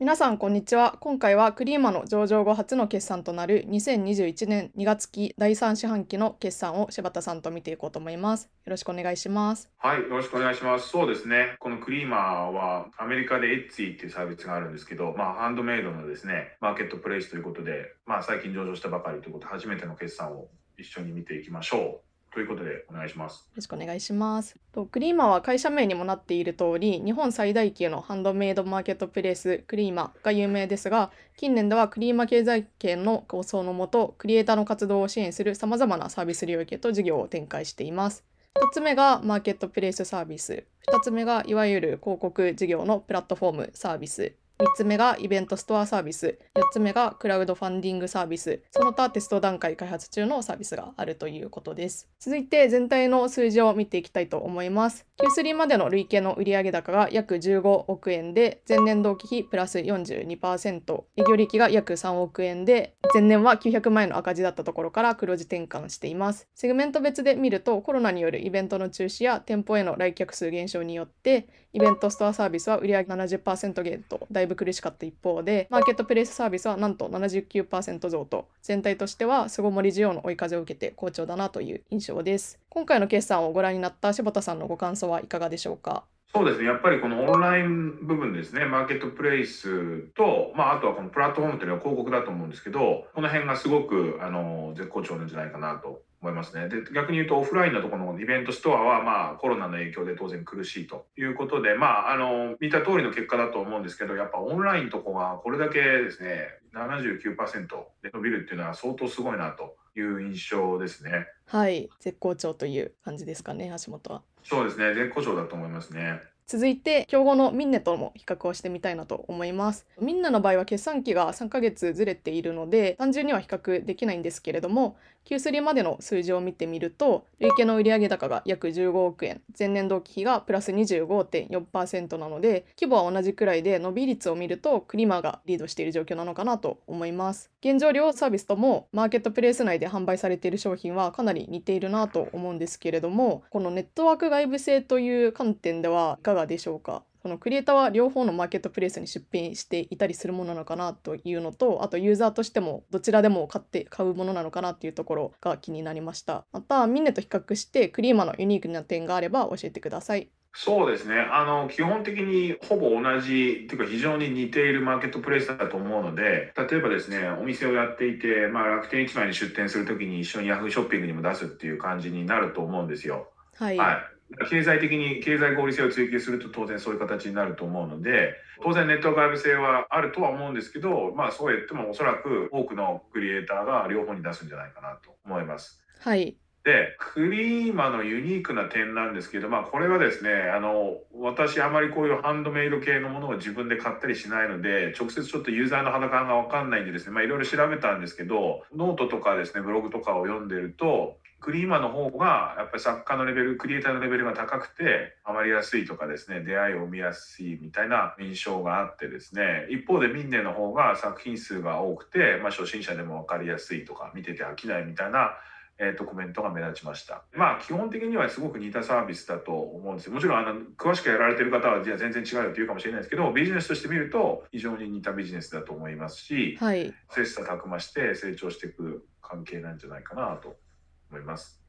皆さんこんにちは。今回はクリーマの上場後初の決算となる2021年2月期第3四半期の決算を柴田さんと見ていこうと思います。よろしくお願いします。はいよろしくお願いします。そうですね。このクリーマーはアメリカでエッツィっていうサービスがあるんですけどまあハンドメイドのですねマーケットプレイスということでまあ最近上場したばかりということで初めての決算を一緒に見ていきましょう。ということでお願いします。よろしくお願いします。とクリーマは会社名にもなっている通り、日本最大級のハンドメイドマーケットプレイスクリーマが有名ですが、近年ではクリーマ経済圏の構想のもと、クリエイターの活動を支援する様々なサービス領域と事業を展開しています。1つ目がマーケットプレイスサービス。2つ目がいわゆる広告事業のプラットフォームサービス。3つ目がイベントストアサービス、4つ目がクラウドファンディングサービス、その他テスト段階開発中のサービスがあるということです。続いて全体の数字を見ていきたいと思います。Q3 までの累計の売上高が約15億円で、前年同期比プラス42%、営業利益が約3億円で、前年は900万円の赤字だったところから黒字転換しています。セグメント別で見ると、コロナによるイベントの中止や店舗への来客数減少によって、イベントストアサービスは売上70%減とだいぶ苦しかった一方で、マーケットプレイスサービスはなんと79%増と、全体としては巣ごもり需要の追い風を受けて好調だなという印象です。今回の決算をご覧になった柴田さんのご感想はいかがでしょうか？そうですね。やっぱりこのオンライン部分ですね。マーケットプレイスと、まあ、あとはこのプラットフォームというのは広告だと思うんですけど、この辺がすごく、あの、絶好調なんじゃないかなと思いますね。で、逆に言うとオフラインのところのイベントストアは、まあコロナの影響で当然苦しいということで、まああの、見た通りの結果だと思うんですけど、やっぱオンラインとこがこれだけですね、79%で伸びるっていうのは相当すごいなという印象ですね。はい、絶好調という感じですかね、橋本は。そうですね、絶好調だと思いますね。続いて競合のミンネとも比較をしてみたいなと思います。ミンナの場合は決算期が3ヶ月ずれているので単純には比較できないんですけれども Q3 までの数字を見てみると累計の売上高が約15億円。前年同期比がプラス25.4%なので規模は同じくらいで伸び率を見るとクリマがリードしている状況なのかなと思います。現状両サービスともマーケットプレイス内で販売されている商品はかなり似ているなと思うんですけれどもこのネットワーク外部性という観点ではいか？がでしょうか？そのクリエイターは両方のマーケットプレイスに出品していたりするものなのかなというのとあとユーザーとしてもどちらでも買って買うものなのかなっていうところが気になりました。またミンネと比較してクリーマのユニークな点があれば教えてください。そうですね。あの、基本的にほぼ同じ、というか非常に似ているマーケットプレイスだと思うので、例えばですね、お店をやっていて、まあ楽天市場に出店するときに一緒にヤフーショッピングにも出すっていう感じになると思うんですよ。はい、はい経済的に経済合理性を追求すると当然そういう形になると思うので当然ネットワーク外部性はあるとは思うんですけどまあそう言ってもおそらく多くのクリエイターが両方に出すんじゃないかなと思います。はいで、 Creema のユニークな点なんですけど、まあ、これはですね、あの、私、あまりこういうハンドメイド系のものを自分で買ったりしないので、直接ちょっとユーザーの肌感がわかんないんでですね、まあ、いろいろ調べたんですけど、ノートとかですね、ブログとかを読んでると、クリーマの方が、やっぱり作家のレベル、クリエイターのレベルが高くて、ハマりやすいとかですね、出会いを生みやすいみたいな印象があってですね、一方でミンネの方が作品数が多くて、まあ、初心者でも分かりやすいとか、見てて飽きないみたいなえーと、コメントが目立ちました。まあ基本的にはすごく似たサービスだと思うんですよ。もちろんあの詳しくやられてる方はじゃあ全然違うよって言うかもしれないですけどビジネスとして見ると非常に似たビジネスだと思いますし、はい、切磋琢磨して成長していく関係なんじゃないかなと思います。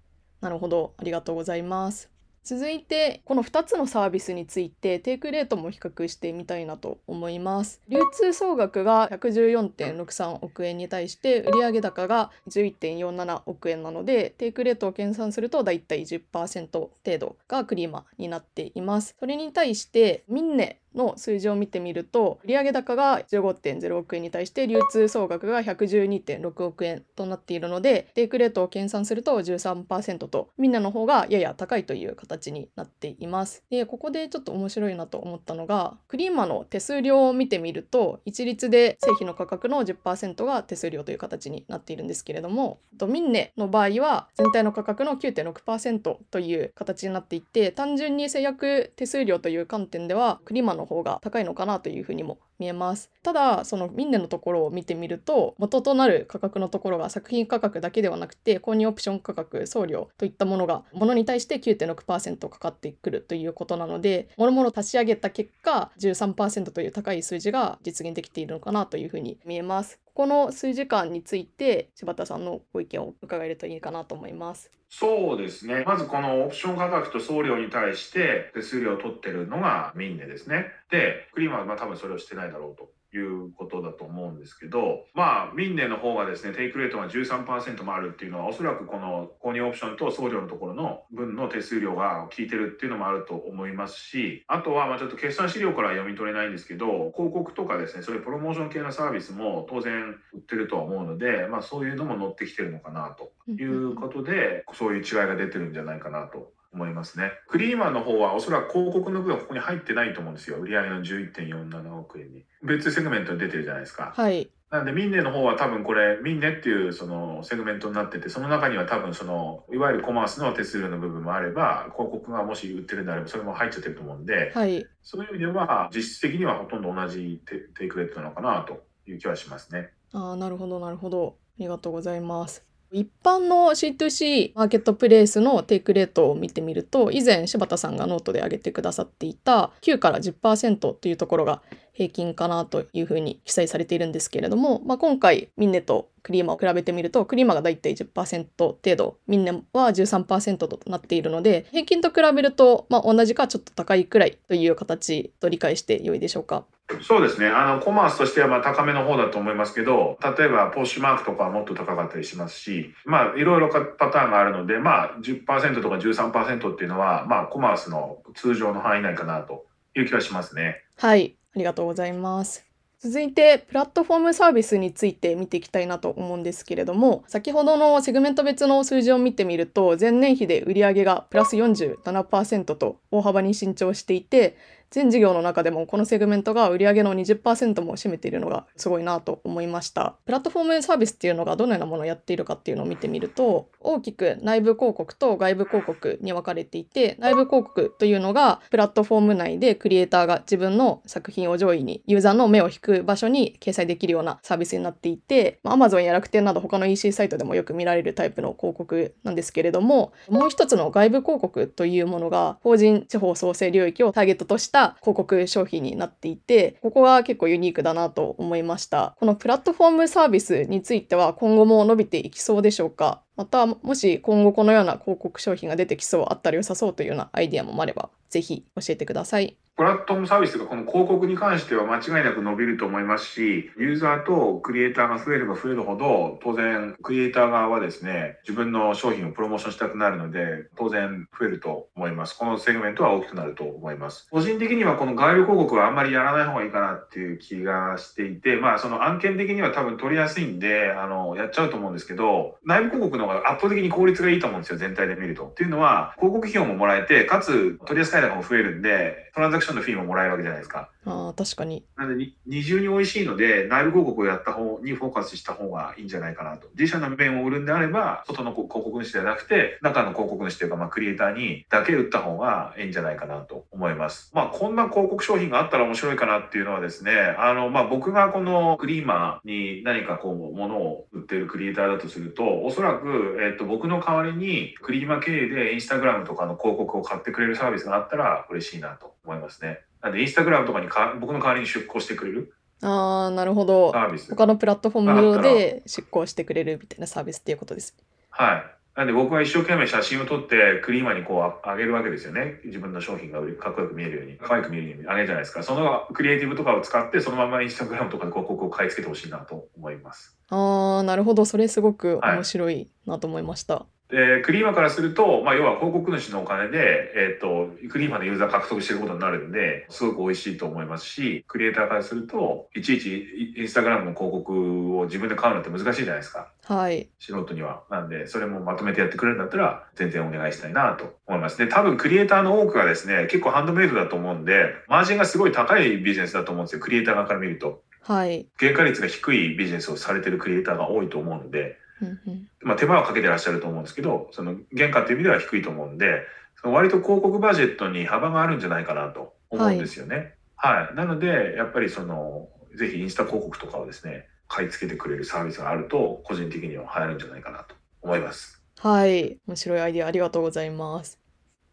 なるほどありがとうございます。続いてこの2つのサービスについてテイクレートも比較してみたいなと思います流通総額が114.63億円に対して売上高が11.47億円なのでテイクレートを計算するとだいたい10%程度がクリーマになっていますそれに対してミンネの数字を見てみると売上高が15.0億円に対して流通総額が112.6億円となっているのでテイクレートを計算すると13%とみんなの方がやや高いという形になっています。でここでちょっと面白いなと思ったのがクリーマの手数料を見てみると一律で製品の価格の10%が手数料という形になっているんですけれどもドミンネの場合は全体の価格の9.6%という形になっていて単純に制約手数料という観点ではクリーマの方が高いのかなというふうにも見えます。ただ、そのミンネのところを見てみると、元となる価格のところが作品価格だけではなくて、購入オプション価格、送料といったものが、ものに対して9.6%かかってくるということなので、もろもろ足し上げた結果、13%という高い数字が実現できているのかなというふうに見えます。ここの数時間について、柴田さんのご意見を伺えるといいかなと思います。そうですね。まずこのオプション価格と送料に対して手数料を取ってるのがミンネですね。で、クリーマはまあ多分それをしてないだろうと。いうことだと思うんですけど、まあ、ミンネの方がですね、テイクレートが13%もあるっていうのは、おそらくこの購入オプションと送料のところの分の手数料が効いてるっていうのもあると思いますし、あとは、まあちょっと決算資料から読み取れないんですけど、広告とかですね、そういうプロモーション系のサービスも当然売ってるとは思うので、まあそういうのも乗ってきてるのかなということで、そういう違いが出てるんじゃないかなと思いますね。クリーマーの方はおそらく広告の部分はここに入ってないと思うんですよ。売上の11.47億円に。別セグメントに出てるじゃないですか。はい。なんでminne の方は多分これ minne っていうそのセグメントになっててその中には多分そのいわゆるコマースの手数料の部分もあれば広告がもし売ってるんであればそれも入っちゃってると思うんで、はい。そういう意味では実質的にはほとんど同じテテイクレートなのかなという気はしますね。ああ、なるほど、なるほど。ありがとうございます。一般の C2C マーケットプレイスのテイクレートを見てみると、以前柴田さんがノートで挙げてくださっていた9から10%というところが平均かなというふうに記載されているんですけれども、まあ、今回ミンネとクリーマを比べてみると、クリーマがだいたい10%程度、ミンネは13%となっているので、平均と比べると、まあ、同じかちょっと高いくらいという形と理解して良いでしょうか。そうですね。あの、コマースとしてはまあ高めの方だと思いますけど、例えばポッシュマークとかはもっと高かったりしますし、まあいろいろパターンがあるので、まあ10%とか13%っていうのは、まあコマースの通常の範囲内かなという気はしますね。はい、ありがとうございます。続いて、プラットフォームサービスについて見ていきたいなと思うんですけれども、先ほどのセグメント別の数字を見てみると、前年比で売上がプラス47%と大幅に伸長していて、全事業の中でもこのセグメントが売上の20%も占めているのがすごいなと思いました。プラットフォームサービスっていうのがどのようなものをやっているかっていうのを見てみると、大きく内部広告と外部広告に分かれていて、内部広告というのがプラットフォーム内でクリエイターが自分の作品を上位にユーザーの目を引く場所に掲載できるようなサービスになっていて、まあ Amazon や楽天など他の EC サイトでもよく見られるタイプの広告なんですけれども、もう一つの外部広告というものが法人地方創生領域をターゲットとしたた広告商品になっていて、ここが結構ユニークだなと思いました。このプラットフォームサービスについては今後も伸びていきそうでしょうか？また、もし今後このような広告商品が出てきそう、あったら良さそうというようなアイディアもあれば、ぜひ教えてください。プラットフォームサービスがこの広告に関しては間違いなく伸びると思いますし、ユーザーとクリエイターが増えれば増えるほど、当然クリエイター側はですね、自分の商品をプロモーションしたくなるので、当然増えると思います。このセグメントは大きくなると思います。個人的にはこの外部広告はあんまりやらない方がいいかなっていう気がしていて、まあその案件的には多分取りやすいんで、あの、やっちゃうと思うんですけど、内部広告の方が圧倒的に効率がいいと思うんですよ、全体で見ると。っていうのは、広告費用ももらえて、かつ取り扱い高も増えるんで、トランザクションのフィーももらえるわけじゃないですか。ああ、確かに。なので二重に美味しいので内部広告をやった方にフォーカスした方がいいんじゃないかなと。自社の面を売るんであれば外の広告主ではなくて中の広告主というか、まあ、クリエイターにだけ売った方がいいんじゃないかなと思います。まあこんな広告商品があったら面白いかなっていうのはですねあのまあ僕がこのクリーマーに何かこう物を売ってるクリエイターだとするとおそらく、えっと、僕の代わりにクリーマー経営でインスタグラムとかの広告を買ってくれるサービスがあったら嬉しいなと思いますね。なんでインスタグラムとかにか僕の代わりに出向してくれる？ああ、なるほどサ。ービス。他のプラットフォームで執行してくれるみたいなサービスっていうことです。はい。なんで僕は一生懸命写真を撮ってクリーマーにこうああげるわけですよね。自分の商品がかっこよく見えるように、可愛く見えるようにあげるじゃないですか。そのクリエイティブとかを使ってそのままインスタグラムとかで広告を買い付けてほしいなと思います。ああ、なるほど。それすごく面白いなと思いました。で、クリーマーからすると、まあ、要は広告主のお金で、えっ、と、クリーマーのユーザー獲得してることになるんで、すごく美味しいと思いますし、クリエイターからすると、いちいちインスタグラムの広告を自分で買うのって難しいじゃないですか。はい。素人には。なんで、それもまとめてやってくれるんだったら、全然お願いしたいなと思います。で、多分クリエイターの多くがですね、結構ハンドメイドだと思うんで、マージンがすごい高いビジネスだと思うんですよ。クリエイター側から見ると。はい。原価率が低いビジネスをされてるクリエイターが多いと思うので、うんうんまあ手間はかけてらっしゃると思うんですけど、その原価っていう意味では低いと思うんで、その割と広告バジェットに幅があるんじゃないかなと思うんですよね。はい。なので、やっぱりその、ぜひインスタ広告とかをですね、買い付けてくれるサービスがあると、個人的には流行るんじゃないかなと思います。はい、面白いアイデアありがとうございます。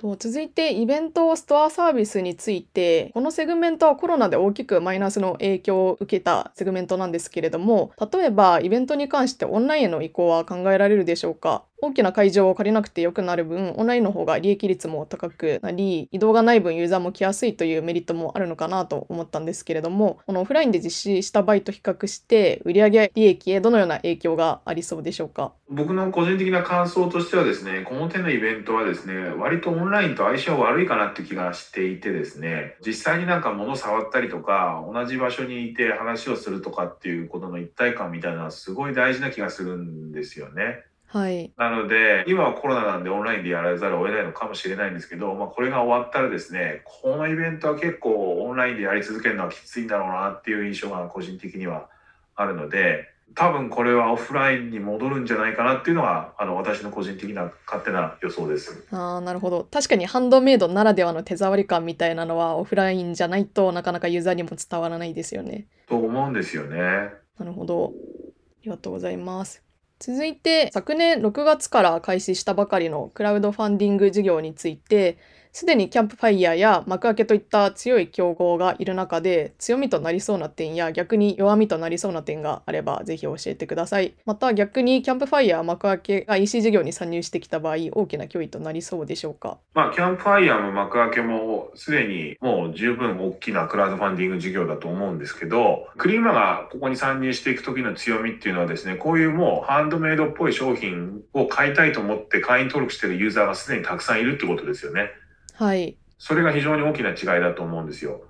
と続いてイベントストアサービスについてこのセグメントはコロナで大きくマイナスの影響を受けたセグメントなんですけれども例えばイベントに関してオンラインへの移行は考えられるでしょうか？大きな会場を借りなくてよくなる分オンラインの方が利益率も高くなり移動がない分ユーザーも来やすいというメリットもあるのかなと思ったんですけれどもこのオフラインで実施した場合と比較して売上利益へどのような影響がありそうでしょうか？僕の個人的な感想としてはですね、この手のイベントはですね、割とオンラインと相性悪いかなって気がしていてですね、実際になんか物触ったりとか、同じ場所にいて話をするとかっていうことの一体感みたいなのはすごい大事な気がするんですよね。はいなので、今はコロナなんでオンラインでやらざるを得ないのかもしれないんですけど、まあ、これが終わったらですね、このイベントは結構オンラインでやり続けるのはきついんだろうなっていう印象が個人的にはあるので、多分これはオフラインに戻るんじゃないかなっていうのが、あの、私の個人的な勝手な予想です。あーなるほど確かにハンドメイドならではの手触り感みたいなのはオフラインじゃないとなかなかユーザーにも伝わらないですよね。と思うんですよね。なるほど。ありがとうございます。続いて昨年6月から開始したばかりのクラウドファンディング事業についてすでにキャンプファイヤーや幕開けといった強い競合がいる中で強みとなりそうな点や逆に弱みとなりそうな点があればぜひ教えてください。また逆にキャンプファイヤー幕開けが EC 事業に参入してきた場合大きな脅威となりそうでしょうか？まあ、キャンプファイヤーも幕開けもすでにもう十分大きなクラウドファンディング事業だと思うんですけど、クリーマがここに参入していく時の強みっていうのはですね、こういうもうハンドメイドっぽい商品を買いたいと思って会員登録してるユーザーがすでにたくさんいるってことですよね。はい。それが非常に大きな違いだと思うんですよ。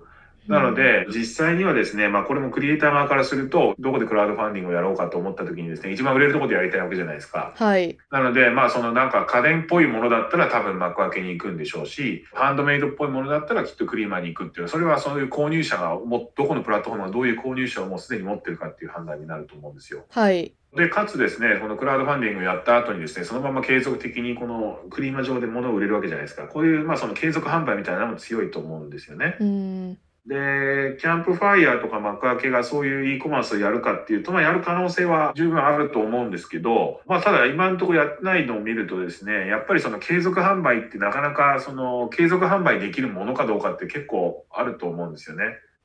なので、実際にはですね、まあこれもクリエイター側からすると、どこでクラウドファンディングをやろうかと思った時にですね、一番売れるところでやりたいわけじゃないですか。はい。なので、まあ、そのなんか家電っぽいものだったら多分幕開けに行くんでしょうし、ハンドメイドっぽいものだったらきっとクリーマーに行くっていう、それはそういう購入者がも、どこのプラットフォームがどういう購入者をもうすでに持ってるかっていう判断になると思うんですよ。はい。で、かつですね、このクラウドファンディングをやった後にですね、そのまま継続的にこのクリーマ上で物を売れるわけじゃないですか。こういう、まあ、その継続販売みたいなのも強いと思うんですよね。うーん。で、キャンプファイヤーとか幕開けがそういう e コマースをやるかっていうと、まあ、やる可能性は十分あると思うんですけど、まあ、ただ今のところやってないのを見るとですね、やっぱりその継続販売ってなかなかその継続販売できるものかどうかって結構あると思うんですよね。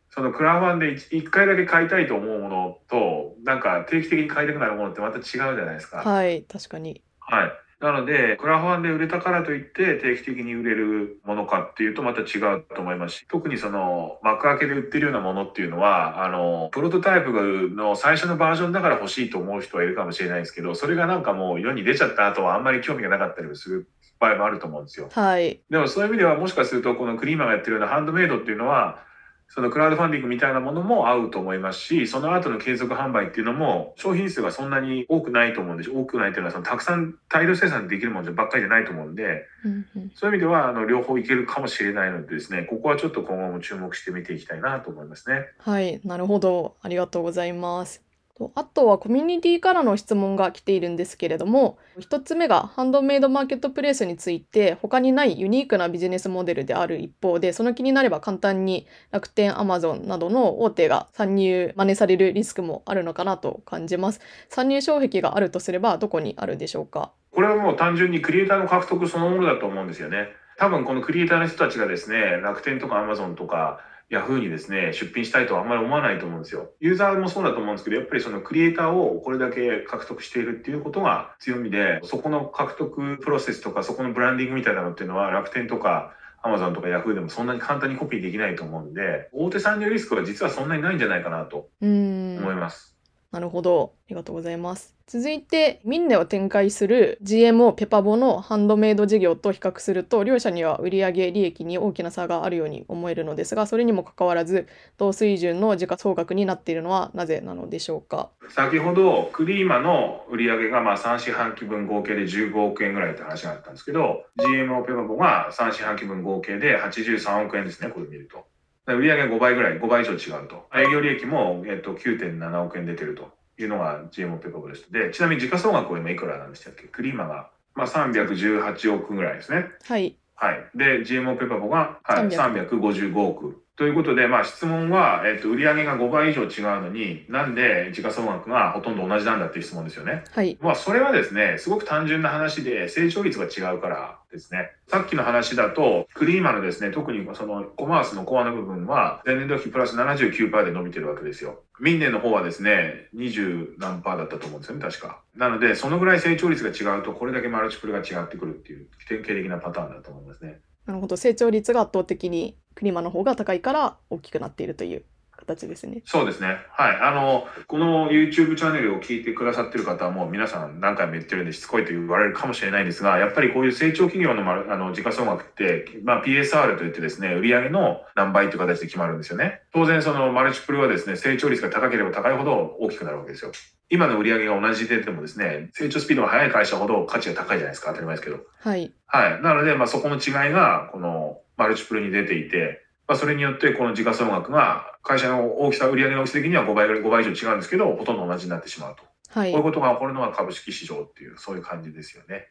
そのクラファンで1回だけ買いたいと思うものと、なんか定期的に買いたくなるものってまた違うじゃないですか。はい。確かに。はい。なので、クラファンで売れたからといって定期的に売れるものかっていうとまた違うと思いますし、特にその幕開けで売ってるようなものっていうのは、あの、プロトタイプの最初のバージョンだから欲しいと思う人はいるかもしれないですけど、それがなんかもう世に出ちゃった後はあんまり興味がなかったりする場合もあると思うんですよ。はい。でもそういう意味ではもしかするとこのクリーマーがやってるようなハンドメイドっていうのは、そのクラウドファンディングみたいなものも合うと思いますし、その後の継続販売っていうのも商品数がそんなに多くないと思うんです。多くないっていうのはそのたくさん大量生産できるものばっかりじゃないと思うんで、うんうんそういう意味ではあの両方いけるかもしれないのでですね、ここはちょっと今後も注目して見ていきたいなと思いますね。はい、なるほど。ありがとうございます。とあとはコミュニティからの質問が来ているんですけれども、一つ目がハンドメイドマーケットプレイスについて他にないユニークなビジネスモデルである一方で、その気になれば簡単に楽天、アマゾンなどの大手が参入、真似されるリスクもあるのかなと感じます。参入障壁があるとすればどこにあるでしょうか？これはもう単純にクリエイターの獲得そのものだと思うんですよね。多分このクリエイターの人たちがですね、楽天とかアマゾンとか、ヤフーにですね、出品したいとはあんまり思わないと思うんですよ。ユーザーもそうだと思うんですけど、やっぱりそのクリエイターをこれだけ獲得しているっていうことが強みで、そこの獲得プロセスとか、そこのブランディングみたいなのっていうのは楽天とか、アマゾンとかヤフーでもそんなに簡単にコピーできないと思うんで、大手参入リスクは実はそんなにないんじゃないかなと。思います。なるほど。ありがとうございます。続いて、ミンネを展開する GMO ペパボのハンドメイド事業と比較すると、両者には売上利益に大きな差があるように思えるのですが、それにもかかわらず、同水準の時価総額になっているのはなぜなのでしょうか？先ほどクリーマの売り上げがまあ3四半期分合計で15億円ぐらいって話があったんですけど GMO ペパボが3四半期分合計で83億円ですねこれ見ると売り上げが5倍ぐらい5倍以上違うと。営業利益も、えっと、9.7億円出てると。いうのが GMO ペパボです。でちなみに時価総額は今いくらなんでしたっけ？クリーマが、まあ、318億ぐらいですね。はい。はい。で GMO ペパボが、はい、300 355億ということで、まあ、質問は、えっと、売上が5倍以上違うのに、なんで時価総額がほとんど同じなんだっていう質問ですよね。はい。まあ、それはですね、すごく単純な話で、成長率が違うからですね。さっきの話だと、クリーマのですね、特にそのコマースのコアの部分は、前年度比プラス79%で伸びてるわけですよ。民年の方はですね、20何パーだったと思うんですよね、確か。なので、そのぐらい成長率が違うと、これだけマルチプルが違ってくるっていう、典型的なパターンだと思いますね。なるほど。成長率が圧倒的にクリマの方が高いから大きくなっているという形ですね。そうですね。はい。あの、この YouTube チャンネルを聞いてくださってる方はもう皆さん何回も言ってるんでしつこいと言われるかもしれないんですが、やっぱりこういう成長企業のあの時価総額って、まあ PSR といってですね、売上の何倍という形で決まるんですよね。当然そのマルチプルはですね、成長率が高ければ高いほど大きくなるわけですよ。今の売上が同じででもですね、成長スピードが速い会社ほど価値が高いじゃないですか。当たり前ですけど。はい。はい。なので、まあそこの違いが、このマルチプルに出ていて、まあそれによってこの時価総額が会社の大きさ、売上の大きさ的には5倍ぐらい、5倍以上違うんですけど、ほとんど同じになってしまうと。はいこういう。ことが起こるのが株式市場っていう、そういう感じですよね。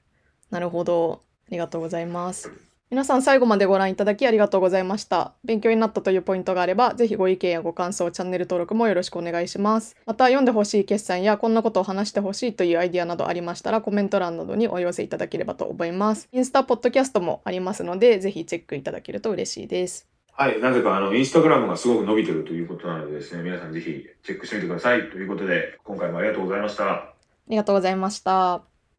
なるほど。ありがとうございます。皆さん最後までご覧いただきありがとうございました。勉強になったというポイントがあれば、ぜひご意見やご感想、チャンネル登録もよろしくお願いします。また、読んでほしい決算やこんなことを話してほしいというアイディアなどありましたら、コメント欄などにお寄せいただければと思います。インスタ、ポッドキャストもありますので、ぜひチェックいただけると嬉しいです。はい。なぜか、あの、インスタグラムがすごく伸びてるということなのでですね、皆さんぜひチェックしてみてください。ということで、今回もありがとうございました。ありがとうございました。